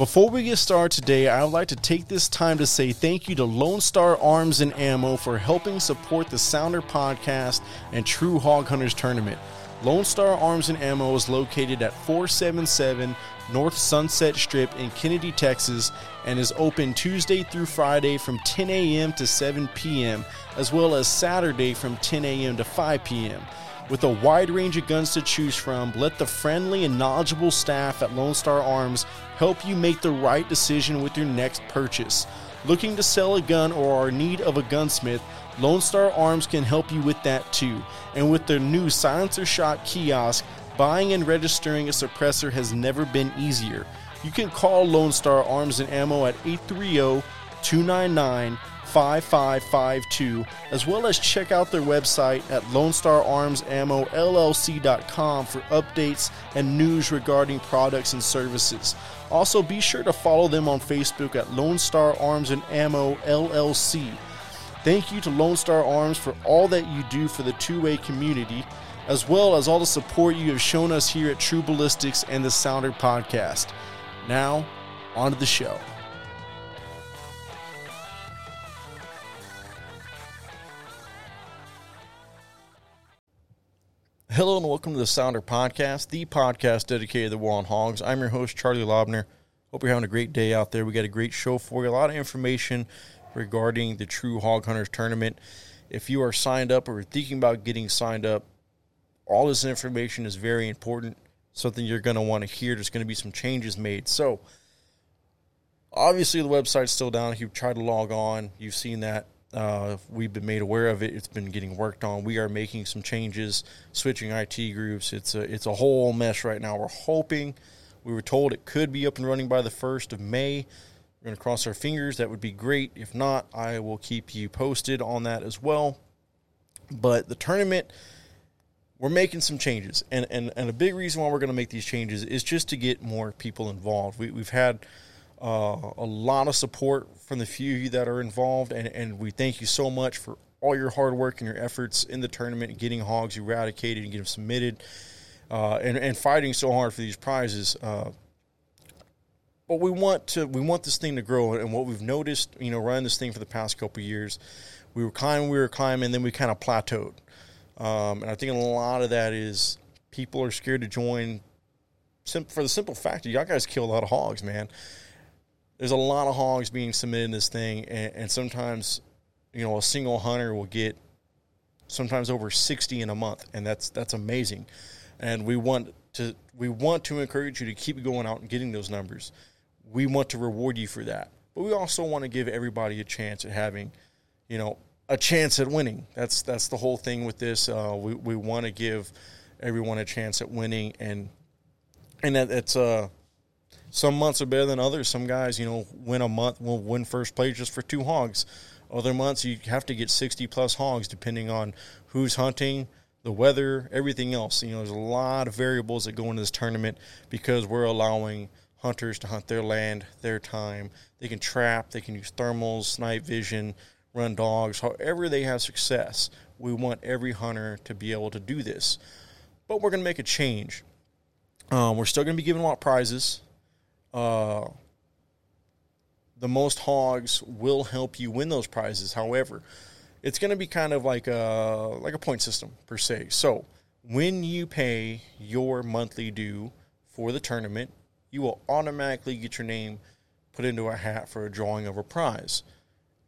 Before we get started today, I would like to take this time to say thank you to Lone Star Arms and Ammo for helping support the Sounder podcast and True Hog Hunters tournament. Lone Star Arms and Ammo is located at 477 North Sunset Strip in Kenedy, Texas, and is open Tuesday through Friday from 10 a.m. to 7 p.m., as well as Saturday from 10 a.m. to 5 p.m. With a wide range of guns to choose from, let the friendly and knowledgeable staff at Lone Star Arms help you make the right decision with your next purchase. Looking to sell a gun or are in need of a gunsmith, Lone Star Arms can help you with that too. And with their new silencer shot kiosk, buying and registering a suppressor has never been easier. You can call Lone Star Arms and Ammo at 830 299 5552, as well as check out their website at LoneStarArmsAmmoLLC.com for updates and news regarding products and services. Also, be sure to follow them on Facebook at Lone Star Arms and Ammo LLC. Thank you to Lone Star Arms for all that you do for the two way community, as well as all the support you have shown us here at True Ballistics and the Sounder podcast. Now, on to the show. Hello and welcome to the Sounder Podcast, the podcast dedicated to the war on hogs. I'm your host, Charlie Lobner. Hope you're having a great day out there. We got a great show for you, a lot of information regarding the True Hog Hunters Tournament. If you are signed up or thinking about getting signed up, all this information is very important, something you're going to want to hear. There's going to be some changes made. So, obviously, the website's still down. If you've tried to log on, you've seen that. Uh, we've been made aware of it. It's been getting worked on. We are making some changes, switching IT groups. It's a it's a whole mess right now. We're hoping. We were told it could be up and running by the first of May. We're going to cross our fingers. That would be great. If not, I will keep you posted on that as well. But the tournament, we're making some changes, and and and a big reason why we're going to make these changes is just to get more people involved. We, we've had uh, a lot of support from the few of you that are involved, and, and we thank you so much for all your hard work and your efforts in the tournament, getting hogs eradicated and getting submitted, uh, and, and fighting so hard for these prizes. Uh, but we want to we want this thing to grow, and what we've noticed, you know, running this thing for the past couple years, we were climbing, we were climbing, and then we kind of plateaued. Um, and I think a lot of that is people are scared to join, for the simple fact that y'all guys kill a lot of hogs, man there's a lot of hogs being submitted in this thing, and, and sometimes, you know, a single hunter will get sometimes over 60 in a month, and that's that's amazing. And we want to we want to encourage you to keep going out and getting those numbers. We want to reward you for that, but we also want to give everybody a chance at having, you know, a chance at winning. That's that's the whole thing with this. Uh, we we want to give everyone a chance at winning, and and that it's uh some months are better than others. Some guys, you know, win a month will win first place just for two hogs. Other months you have to get 60 plus hogs depending on who's hunting, the weather, everything else. You know, there's a lot of variables that go into this tournament because we're allowing hunters to hunt their land, their time. They can trap, they can use thermals, night vision, run dogs, however they have success. We want every hunter to be able to do this. But we're going to make a change. Um, we're still going to be giving out prizes uh, the most hogs will help you win those prizes. However, it's going to be kind of like a like a point system per se. So when you pay your monthly due for the tournament, you will automatically get your name put into a hat for a drawing of a prize.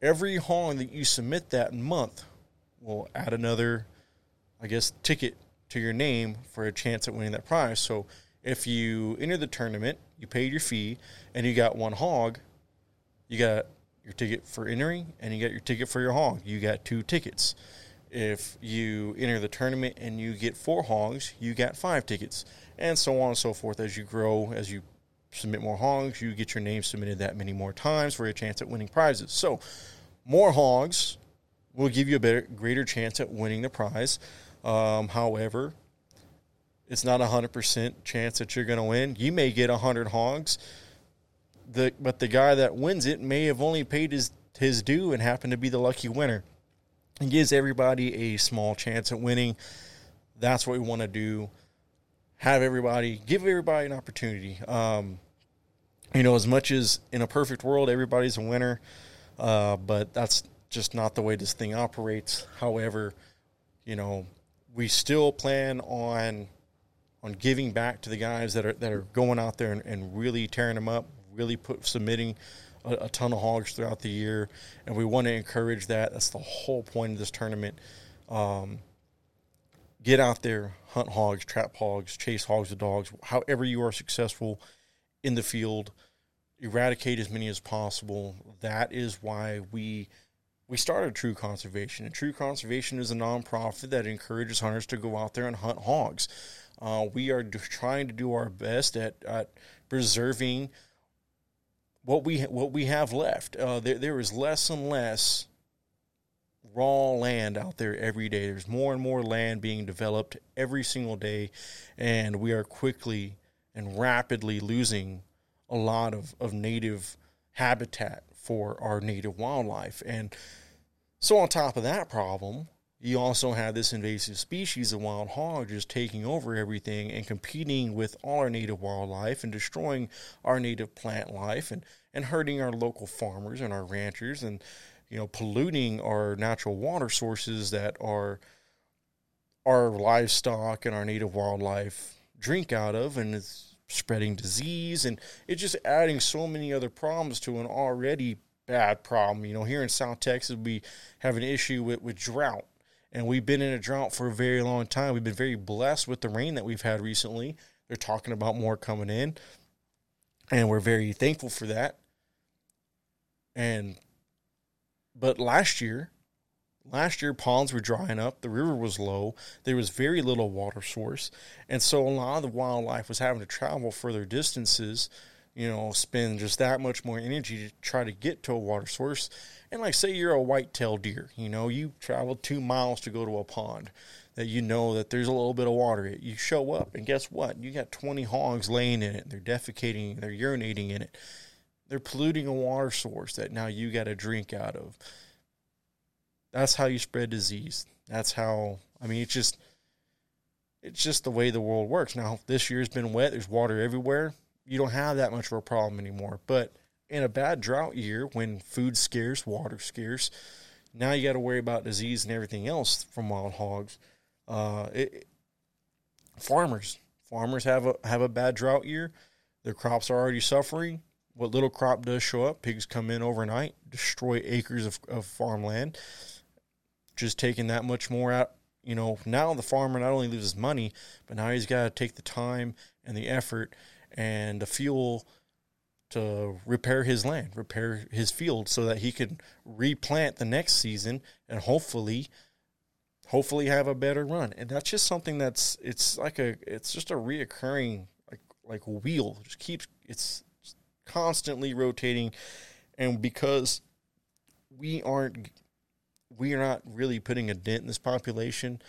Every hog that you submit that month will add another, I guess, ticket to your name for a chance at winning that prize. So if you enter the tournament, you paid your fee, and you got one hog, you got your ticket for entering, and you got your ticket for your hog. You got two tickets. If you enter the tournament and you get four hogs, you got five tickets, and so on and so forth. As you grow, as you submit more hogs, you get your name submitted that many more times for a chance at winning prizes. So, more hogs will give you a better, greater chance at winning the prize. Um, however, it's not a hundred percent chance that you're going to win. You may get a hundred hogs, the but the guy that wins it may have only paid his his due and happened to be the lucky winner. It gives everybody a small chance at winning. That's what we want to do. Have everybody give everybody an opportunity. Um, you know, as much as in a perfect world, everybody's a winner, uh, but that's just not the way this thing operates. However, you know, we still plan on on giving back to the guys that are that are going out there and, and really tearing them up, really put submitting a, a, ton of hogs throughout the year, and we want to encourage that. That's the whole point of this tournament. Um, get out there, hunt hogs, trap hogs, chase hogs with dogs. However, you are successful in the field, eradicate as many as possible. That is why we we started True Conservation. And True Conservation is a nonprofit that encourages hunters to go out there and hunt hogs. Uh, we are trying to do our best at, at preserving what we what we have left. Uh, there, there is less and less raw land out there every day. There's more and more land being developed every single day, and we are quickly and rapidly losing a lot of, of native habitat for our native wildlife. And so, on top of that problem, you also have this invasive species of wild hog just taking over everything and competing with all our native wildlife and destroying our native plant life and, and hurting our local farmers and our ranchers and you know polluting our natural water sources that are our livestock and our native wildlife drink out of and it's spreading disease and it's just adding so many other problems to an already bad problem. You know, here in South Texas we have an issue with, with drought and we've been in a drought for a very long time. We've been very blessed with the rain that we've had recently. They're talking about more coming in, and we're very thankful for that. And but last year, last year ponds were drying up, the river was low, there was very little water source, and so a lot of the wildlife was having to travel further distances you know, spend just that much more energy to try to get to a water source. And like, say you're a white-tailed deer, you know, you travel two miles to go to a pond that you know that there's a little bit of water. You show up, and guess what? You got 20 hogs laying in it. They're defecating, they're urinating in it. They're polluting a water source that now you got to drink out of. That's how you spread disease. That's how, I mean, it's just, it's just the way the world works. Now, this year's been wet. There's water everywhere you don't have that much of a problem anymore. But in a bad drought year, when food's scarce, water's scarce, now you got to worry about disease and everything else from wild hogs. Uh, it, farmers, farmers have a have a bad drought year. Their crops are already suffering. What little crop does show up, pigs come in overnight, destroy acres of, of farmland, just taking that much more out. You know, now the farmer not only loses money, but now he's got to take the time and the effort and the fuel to repair his land, repair his field so that he can replant the next season and hopefully hopefully have a better run. And that's just something that's it's like a it's just a reoccurring like like wheel. It just keeps it's constantly rotating and because we aren't we are not really putting a dent in this population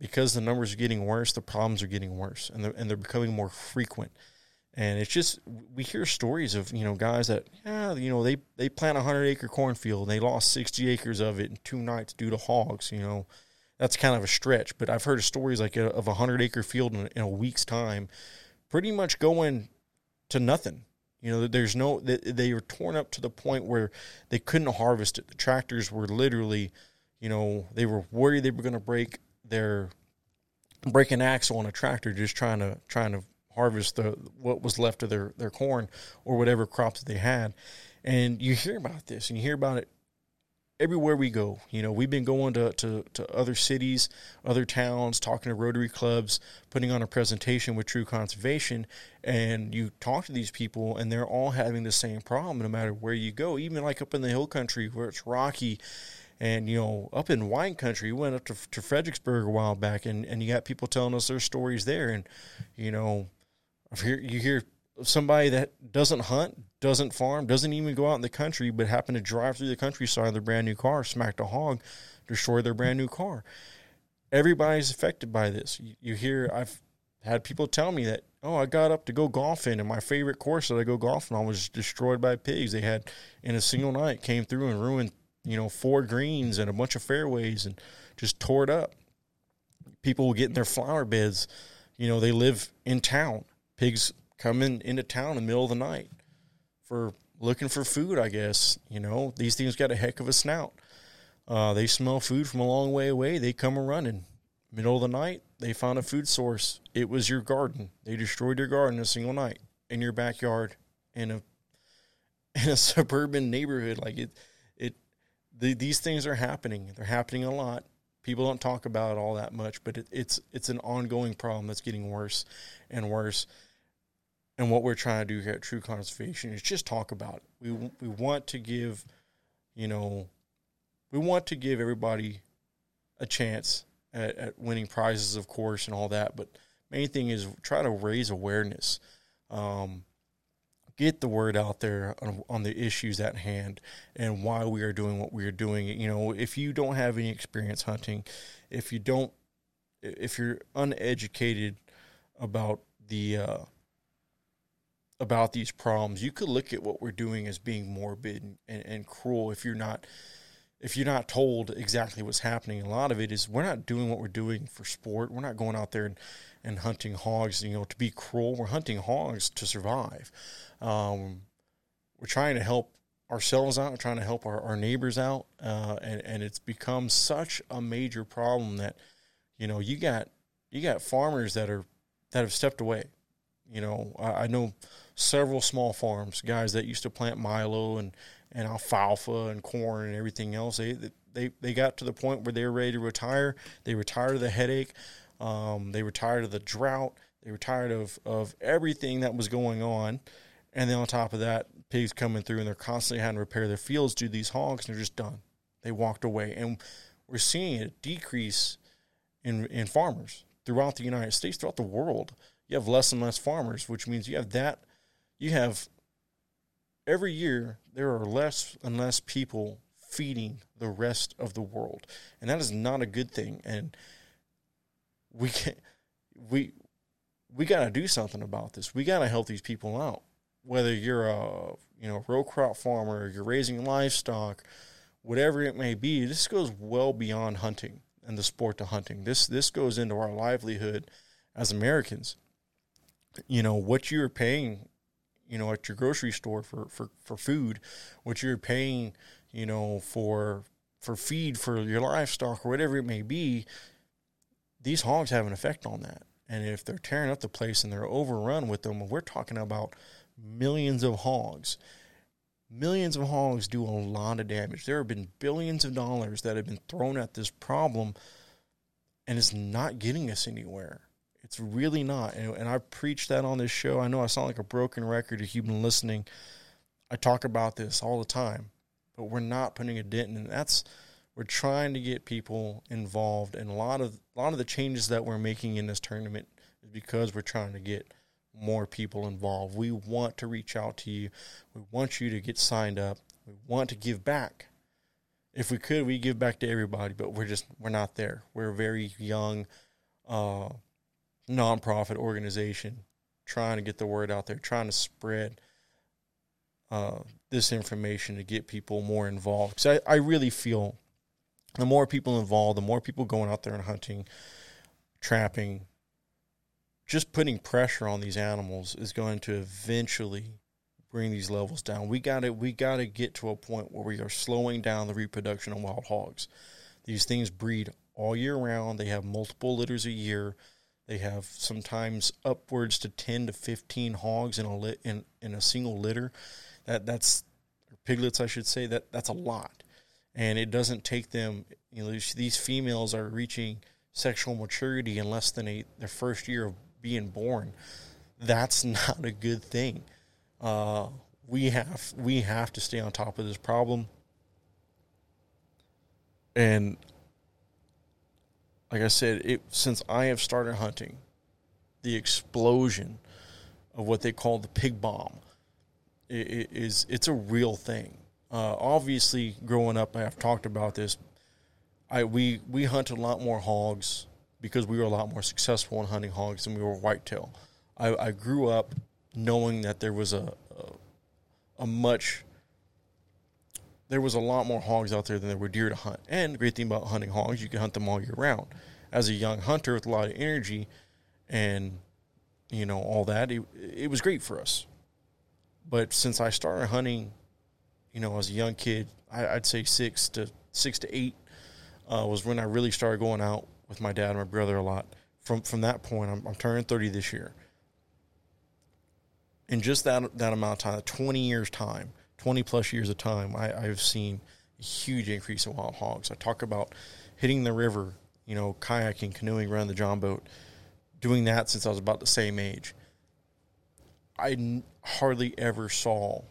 because the numbers are getting worse, the problems are getting worse and they're, and they're becoming more frequent and it's just we hear stories of you know guys that yeah you know they they plant a hundred acre cornfield and they lost sixty acres of it in two nights due to hogs. You know, that's kind of a stretch, but I've heard of stories like a, of a hundred acre field in, in, a week's time, pretty much going to nothing. You know, there's no they, they were torn up to the point where they couldn't harvest it. The tractors were literally, you know, they were worried they were going to break their break an axle on a tractor just trying to trying to harvest the what was left of their their corn or whatever crops that they had. And you hear about this, and you hear about it everywhere we go. You know, we've been going to, to, to other cities, other towns, talking to Rotary clubs, putting on a presentation with True Conservation, and you talk to these people, and they're all having the same problem no matter where you go. Even like up in the hill country where it's rocky, and you know, up in wine country, we went up to, to Fredericksburg a while back, and, and you got people telling us their stories there, and you know, hear, you hear somebody that doesn't hunt, doesn't farm, doesn't even go out in the country, but happen to drive through the countryside in their brand new car, smacked a hog, destroy their brand new car. Everybody's affected by this. You, you hear, I've had people tell me that, oh, I got up to go golfing, and my favorite course that I go golfing on was destroyed by pigs. They had, in a single night, came through and ruined, you know, four greens and a bunch of fairways and just tore it up. People will get in their flower beds. You know, they live in town pigs coming into town in the middle of the night. for looking for food. I guess you know these things got a heck of a snout. Uh, they smell food from a long way away. They come a running. Middle of the night, they found a food source. It was your garden. They destroyed your garden a single night in your backyard in a in a suburban neighborhood. Like it, it, the, these things are happening. They're happening a lot. People don't talk about it all that much, but it, it's it's an ongoing problem that's getting worse and worse. And what we're trying to do here at True Conservation is just talk about it. We we want to give, you know, we want to give everybody a chance at, at winning prizes, of course, and all that. But main thing is try to raise awareness. Um, get the word out there on, on, the issues at hand and why we are doing what we are doing. You know, if you don't have any experience hunting, if you don't, if you're uneducated about the uh, about these problems, you could look at what we're doing as being morbid and, and, cruel. If you're not if you're not told exactly what's happening, a lot of it is we're not doing what we're doing for sport. We're not going out there and, and hunting hogs, you know, to be cruel. We're hunting hogs to survive. Um, we're trying to help ourselves out, we're trying to help our, our neighbors out, uh, and and it's become such a major problem that, you know, you got you got farmers that are that have stepped away. You know, I, I know several small farms, guys that used to plant milo and and alfalfa and corn and everything else. They they they got to the point where they were ready to retire. They were tired of the headache. Um, they were tired of the drought. They were tired of of everything that was going on. And then on top of that, pigs coming through and they're constantly having to repair their fields, due these hogs, and they're just done. They walked away, and we're seeing a decrease in in farmers throughout the United States, throughout the world. You have less and less farmers, which means you have that. You have every year there are less and less people feeding the rest of the world, and that is not a good thing. And we can we we got to do something about this. We got to help these people out. Whether you're a you know row crop farmer, you're raising livestock, whatever it may be, this goes well beyond hunting and the sport to hunting. This this goes into our livelihood as Americans. You know what you're paying you know, at your grocery store for, for, for food, what you're paying, you know, for for feed for your livestock or whatever it may be, these hogs have an effect on that. And if they're tearing up the place and they're overrun with them, we're talking about millions of hogs. Millions of hogs do a lot of damage. There have been billions of dollars that have been thrown at this problem, and it's not getting us anywhere. It's really not. And, and I preach that on this show. I know I sound like a broken record if you've been listening. I talk about this all the time, but we're not putting a dent in it. That's we're trying to get people involved and a lot of a lot of the changes that we're making in this tournament is because we're trying to get more people involved. We want to reach out to you. We want you to get signed up. We want to give back. If we could, we give back to everybody, but we're just we're not there. We're very young. Uh, nonprofit organization trying to get the word out there, trying to spread uh, this information to get people more involved. Because I, I really feel the more people involved, the more people going out there and hunting, trapping, just putting pressure on these animals is going to eventually bring these levels down. We got to we got to get to a point where we are slowing down the reproduction of wild hogs. These things breed all year round. They have multiple litters a year. They have sometimes upwards to ten to fifteen hogs in a lit, in in a single litter. That that's piglets, I should say. That that's a lot, and it doesn't take them. You know, these females are reaching sexual maturity in less than a their first year of being born. That's not a good thing. Uh, we have we have to stay on top of this problem, and like I said, it since I have started hunting, the explosion of what they call the pig bomb it, is it's a real thing. Uh, obviously, growing up, I've talked about this. I we we hunted a lot more hogs because we were a lot more successful in hunting hogs than we were whitetail. I, I grew up knowing that there was a, a, a much there was a lot more hogs out there than there were deer to hunt. And the great thing about hunting hogs, you can hunt them all year round. As a young hunter with a lot of energy and, you know, all that, it, it was great for us. but since I started hunting, you know, as a young kid, I, would say six to six to eight uh, was when I really started going out with my dad and my brother a lot. From from that point, I'm, I'm turning 30 this year. In just that that amount of time, 20 years time, 20 plus years of time, I, I've seen a huge increase in wild hogs. I talk about hitting the river, you know, kayaking, canoeing, running the john boat, doing that since I was about the same age. I n- hardly ever saw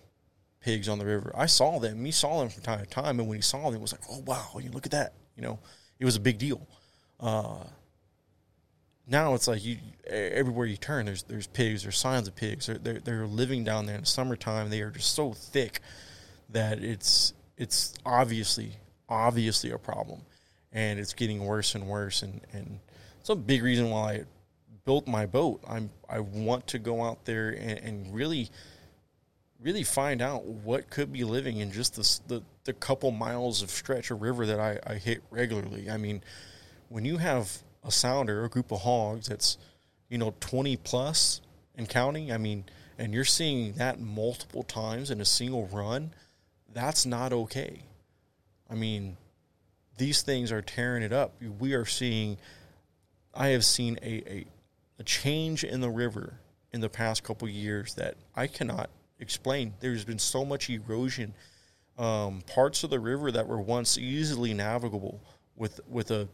pigs on the river. I saw them. He saw them from time to time, and when he saw them, it was like, "Oh wow, you look at that!" You know, it was a big deal. Uh, now it's like you everywhere you turn, there's there's pigs, there's signs of pigs. They're, they're, they're living down there in the summertime. They are just so thick that it's it's obviously obviously a problem, and it's getting worse and worse. And and it's a big reason why I built my boat. I'm I want to go out there and, and really really find out what could be living in just the the couple miles of stretch of river that I, I hit regularly. I mean, when you have a sounder, a group of hogs that's, you know, 20 plus and counting, I mean, and you're seeing that multiple times in a single run, that's not okay. I mean, these things are tearing it up. We are seeing, I have seen a, a, a change in the river in the past couple years that I cannot explain. There's been so much erosion. Um, parts of the river that were once easily navigable with with a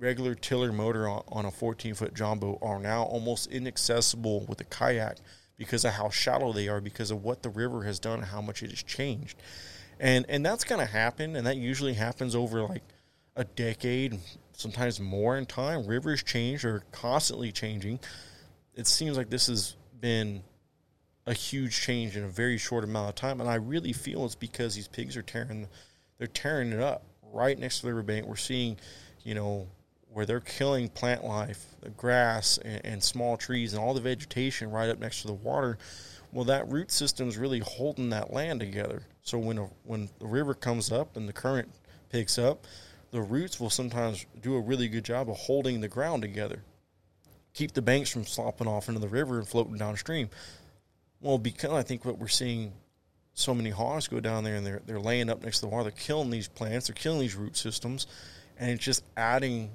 regular tiller motor on, on a 14 foot boat are now almost inaccessible with a kayak because of how shallow they are because of what the river has done and how much it has changed. And and that's going to happen and that usually happens over like a decade sometimes more in time. Rivers change or constantly changing. It seems like this has been a huge change in a very short amount of time and i really feel it's because these pigs are tearing they're tearing it up. Right next to the riverbank we're seeing you know where they're killing plant life, the grass and, and, small trees and all the vegetation right up next to the water, well, that root system is really holding that land together. So when a, when the river comes up and the current picks up, the roots will sometimes do a really good job of holding the ground together, keep the banks from slopping off into the river and floating downstream. Well, because I think what we're seeing so many hogs go down there and they're they're laying up next to the water, they're killing these plants, they're killing these root systems, and it's just adding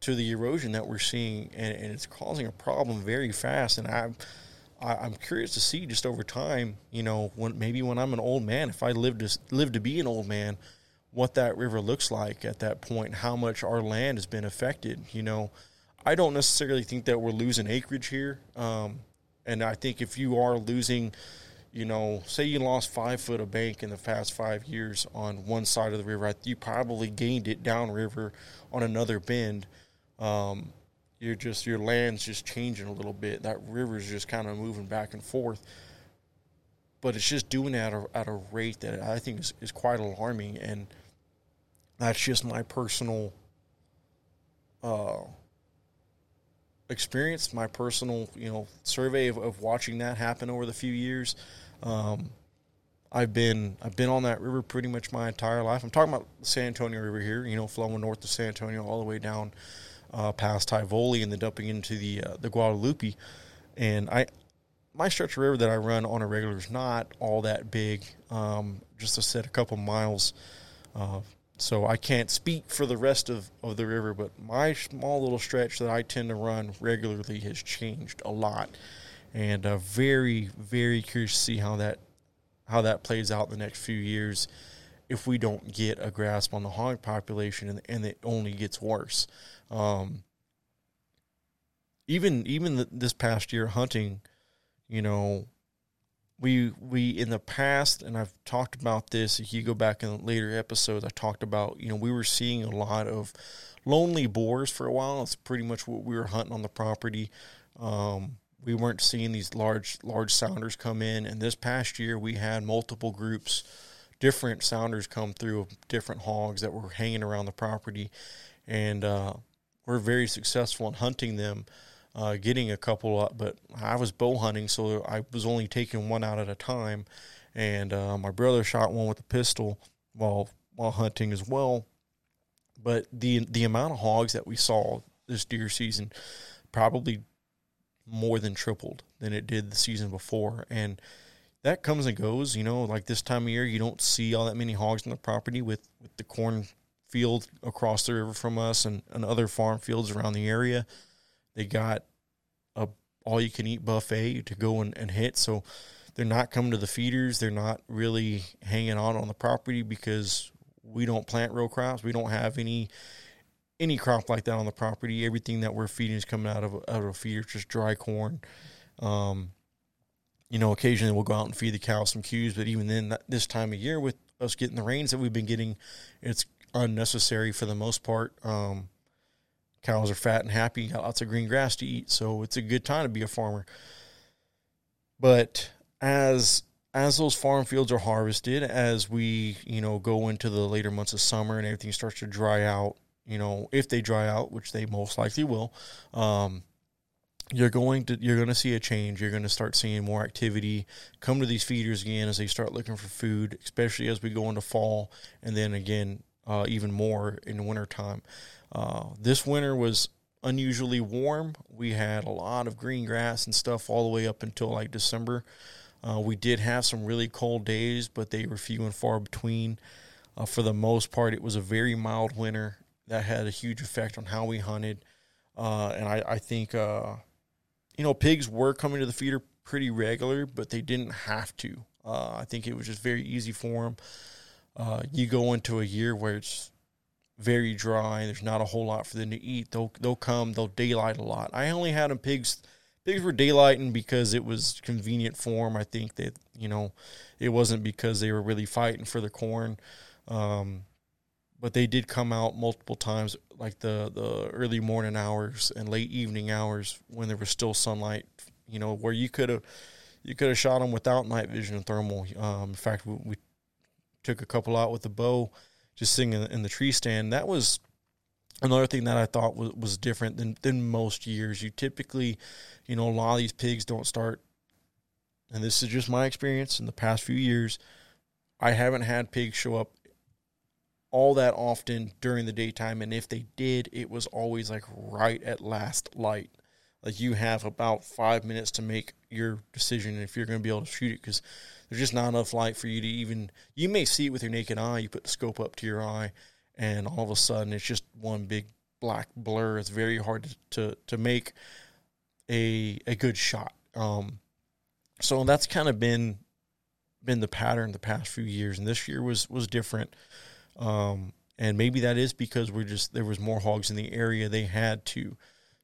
to the erosion that we're seeing, and, and it's causing a problem very fast. And I'm I, am curious to see just over time, you know, when maybe when I'm an old man, if I live to live to be an old man, what that river looks like at that point, how much our land has been affected. You know, I don't necessarily think that we're losing acreage here, um, and I think if you are losing you know, say you lost five foot of bank in the past five years on one side of the river, you probably gained it downriver on another bend um, you're just your land's just changing a little bit. That river's just kind of moving back and forth, but it's just doing that at a, at a rate that I think is, is quite alarming, and that's just my personal uh, experience, my personal you know survey of, of watching that happen over the few years. Um, I've been I've been on that river pretty much my entire life. I'm talking about the San Antonio River here, you know, flowing north of San Antonio all the way down uh, past Tivoli and then dumping into the uh, the Guadalupe. And I, my stretch of river that I run on a regular is not all that big. Um, just I said, a couple miles. Uh, so I can't speak for the rest of, of the river, but my small little stretch that I tend to run regularly has changed a lot, and uh, very very curious to see how that how that plays out in the next few years if we don't get a grasp on the hog population and, and it only gets worse. Um, even even the, this past year hunting, you know, we we in the past, and I've talked about this. If you go back in later episodes, I talked about you know we were seeing a lot of lonely boars for a while. It's pretty much what we were hunting on the property. Um, we weren't seeing these large large sounders come in, and this past year we had multiple groups, different sounders come through of different hogs that were hanging around the property, and uh, we're very successful in hunting them, uh, getting a couple up. But I was bow hunting, so I was only taking one out at a time. And uh, my brother shot one with a pistol while while hunting as well. But the the amount of hogs that we saw this deer season probably more than tripled than it did the season before, and that comes and goes. You know, like this time of year, you don't see all that many hogs on the property with with the corn field across the river from us and, and other farm fields around the area. They got a all you can eat buffet to go and, and hit. So they're not coming to the feeders. They're not really hanging out on the property because we don't plant row crops. We don't have any any crop like that on the property. Everything that we're feeding is coming out of out of a feeder, just dry corn. Um, you know, occasionally we'll go out and feed the cows some cues, but even then, this time of year with us getting the rains that we've been getting, it's unnecessary for the most part. Um, cows are fat and happy, got lots of green grass to eat, so it's a good time to be a farmer. But as as those farm fields are harvested, as we you know go into the later months of summer and everything starts to dry out, you know if they dry out, which they most likely will, um, you're going to you're going to see a change. You're going to start seeing more activity come to these feeders again as they start looking for food, especially as we go into fall, and then again uh, even more in the wintertime. Uh, this winter was unusually warm. We had a lot of green grass and stuff all the way up until like December. Uh, we did have some really cold days, but they were few and far between. Uh, for the most part, it was a very mild winter that had a huge effect on how we hunted. Uh, and I, I think, uh, you know, pigs were coming to the feeder pretty regular, but they didn't have to. Uh, I think it was just very easy for them. Uh, you go into a year where it's very dry, there's not a whole lot for them to eat. They'll they'll come, they'll daylight a lot. I only had them pigs pigs were daylighting because it was convenient for them. I think that you know it wasn't because they were really fighting for the corn. Um, but they did come out multiple times, like the the early morning hours and late evening hours when there was still sunlight. You know, where you could have you could have shot them without night vision and thermal. Um, in fact, we, we, took a couple out with the bow, just sitting in, in, the tree stand. That was another thing that I thought was, was different than than most years. You typically, you know, a lot of these pigs don't start, and this is just my experience in the past few years. I haven't had pigs show up all that often during the daytime, and if they did, it was always like right at last light. Like you have about five minutes to make your decision if you're going to be able to shoot it because there's just not enough light for you to even. You may see it with your naked eye. You put the scope up to your eye, and all of a sudden it's just one big black blur. It's very hard to to, to make a a good shot. Um, so that's kind of been been the pattern the past few years, and this year was was different. Um, and maybe that is because we're just there was more hogs in the area. They had to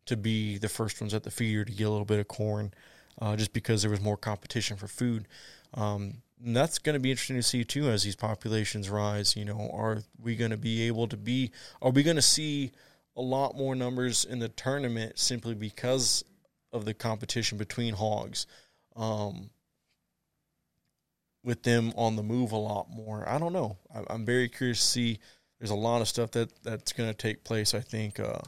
to be the first ones at the feeder to get a little bit of corn, uh, just because there was more competition for food. Um, that's going to be interesting to see too as these populations rise. You know, are we going to be able to be? Are we going to see a lot more numbers in the tournament simply because of the competition between hogs? Um, with them on the move a lot more. I don't know. I'm very curious to see. There's a lot of stuff that that's going to take place. I think uh,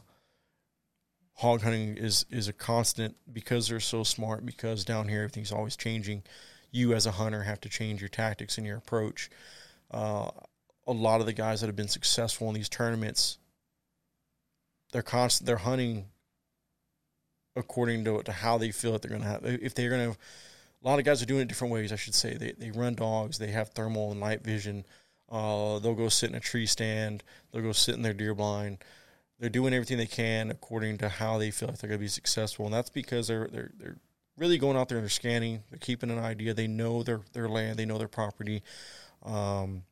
hog hunting is is a constant because they're so smart. Because down here everything's always changing. You as a hunter have to change your tactics and your approach. Uh, a lot of the guys that have been successful in these tournaments, they're constant. They're hunting according to to how they feel that they're going to have. If they're going to a lot of guys are doing it different ways. I should say they they run dogs. They have thermal and night vision. Uh, they'll go sit in a tree stand. They'll go sit in their deer blind. They're doing everything they can according to how they feel like they're going to be successful, and that's because they're they're they're really going out there and they're scanning. They're keeping an idea. They know their their land. They know their property. Um,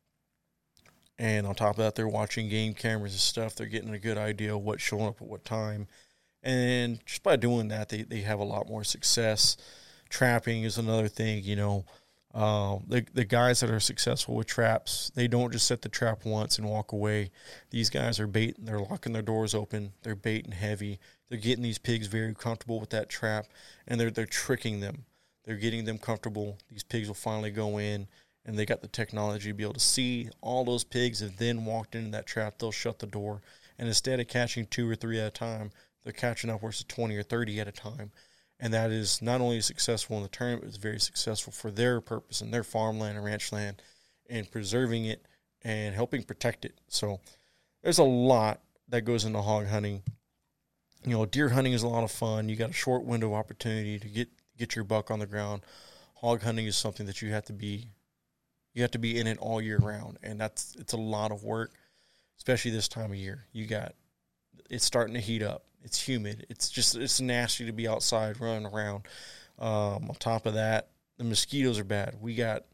and on top of that, they're watching game cameras and stuff. They're getting a good idea of what's showing up at what time. And just by doing that, they, they have a lot more success trapping is another thing. You know, uh, the the guys that are successful with traps, they don't just set the trap once and walk away. These guys are baiting. They're locking their doors open. They're baiting heavy. They're getting these pigs very comfortable with that trap, and they're they're tricking them. They're getting them comfortable. These pigs will finally go in, and they got the technology to be able to see all those pigs have then walked into that trap. They'll shut the door, and instead of catching two or three at a time, they're catching upwards of twenty or thirty at a time and that is not only successful in the tournament, it's very successful for their purpose and their farmland and ranch land, and preserving it and helping protect it. So there's a lot that goes into hog hunting. You know, deer hunting is a lot of fun. You got a short window of opportunity to get get your buck on the ground. hog hunting is something that you have to be you have to be in it all year round and that's it's a lot of work especially this time of year you got it's starting to heat up. It's humid. It's just it's nasty to be outside running around. Um, on top of that the mosquitoes are bad. We got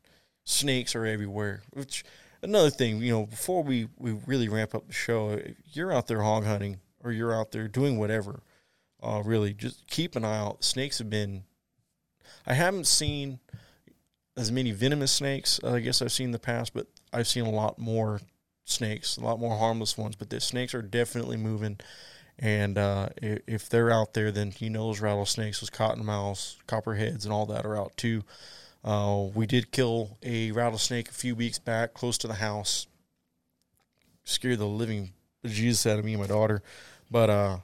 snakes are everywhere which another thing you know before we we really ramp up the show if you're out there hog hunting or you're out there doing whatever uh, really just keep an eye out. Snakes have been i haven't seen as many venomous snakes. Uh, I guess I've seen in the past, but I've seen a lot more snakes, a lot more harmless ones. But the snakes are definitely moving, and uh, if they're out there, then you know those rattlesnakes, those cottonmouths, copperheads, and all that are out too. Uh, we did kill a rattlesnake a few weeks back, close to the house. Scared the living Jesus out of me and my daughter, but uh,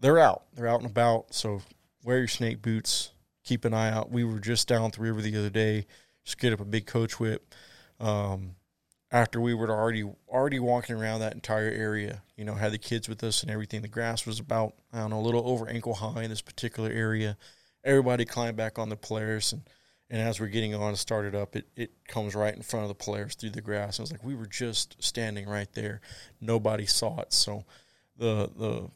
they're out. They're out and about. So wear your snake boots keep an eye out. We were just down the river the other day, just get up a big coach whip. Um, after we were already already walking around that entire area, you know, had the kids with us and everything. The grass was about I don't know a little over ankle high in this particular area. Everybody climbed back on the Polaris and. And as we're getting on, and started up, it, it comes right in front of the Polaris through the grass. I was like, we were just standing right there. Nobody saw it. So the the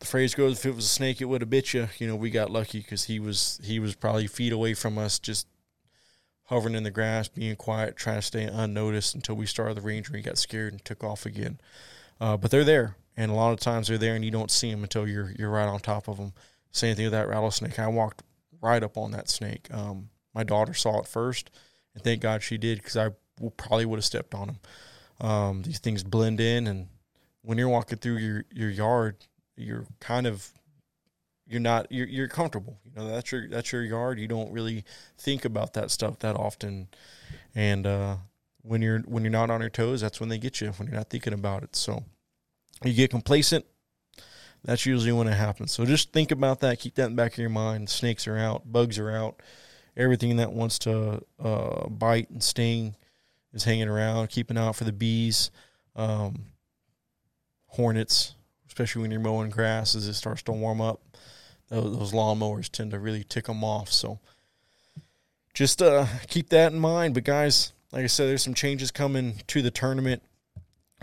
the phrase goes, if it was a snake, it would have bit you. You know, we got lucky because he was he was probably feet away from us, just hovering in the grass, being quiet, trying to stay unnoticed until we started the ranger. He got scared and took off again. Uh, but they're there, and a lot of times they're there, and you don't see them until you're you're right on top of them. Same thing with that rattlesnake. I walked right up on that snake. Um, my daughter saw it first, and thank God she did because I probably would have stepped on him. Um, these things blend in, and when you're walking through your your yard, you're kind of you're not you're you're comfortable. You know, that's your that's your yard. You don't really think about that stuff that often. And uh, when you're when you're not on your toes, that's when they get you. When you're not thinking about it, so you get complacent. That's usually when it happens. So just think about that. Keep that in the back of your mind. Snakes are out. Bugs are out. Everything that wants to uh, bite and sting is hanging around. Keeping out for the bees, um, hornets, especially when you're mowing grass as it starts to warm up. Those, those lawnmowers tend to really tick them off. So just uh, keep that in mind. But guys, like I said, there's some changes coming to the tournament.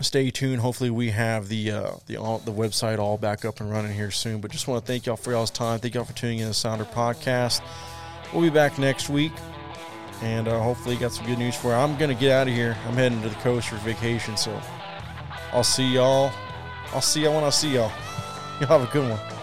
Stay tuned. Hopefully, we have the uh, the all, the website all back up and running here soon. But just want to thank y'all for y'all's time. Thank y'all for tuning in to the Sounder Podcast. We'll be back next week, and uh, hopefully, got some good news for you. I'm gonna get out of here. I'm heading to the coast for vacation, so I'll see y'all I'll see y'all when I see y'all. Y'all have a good one.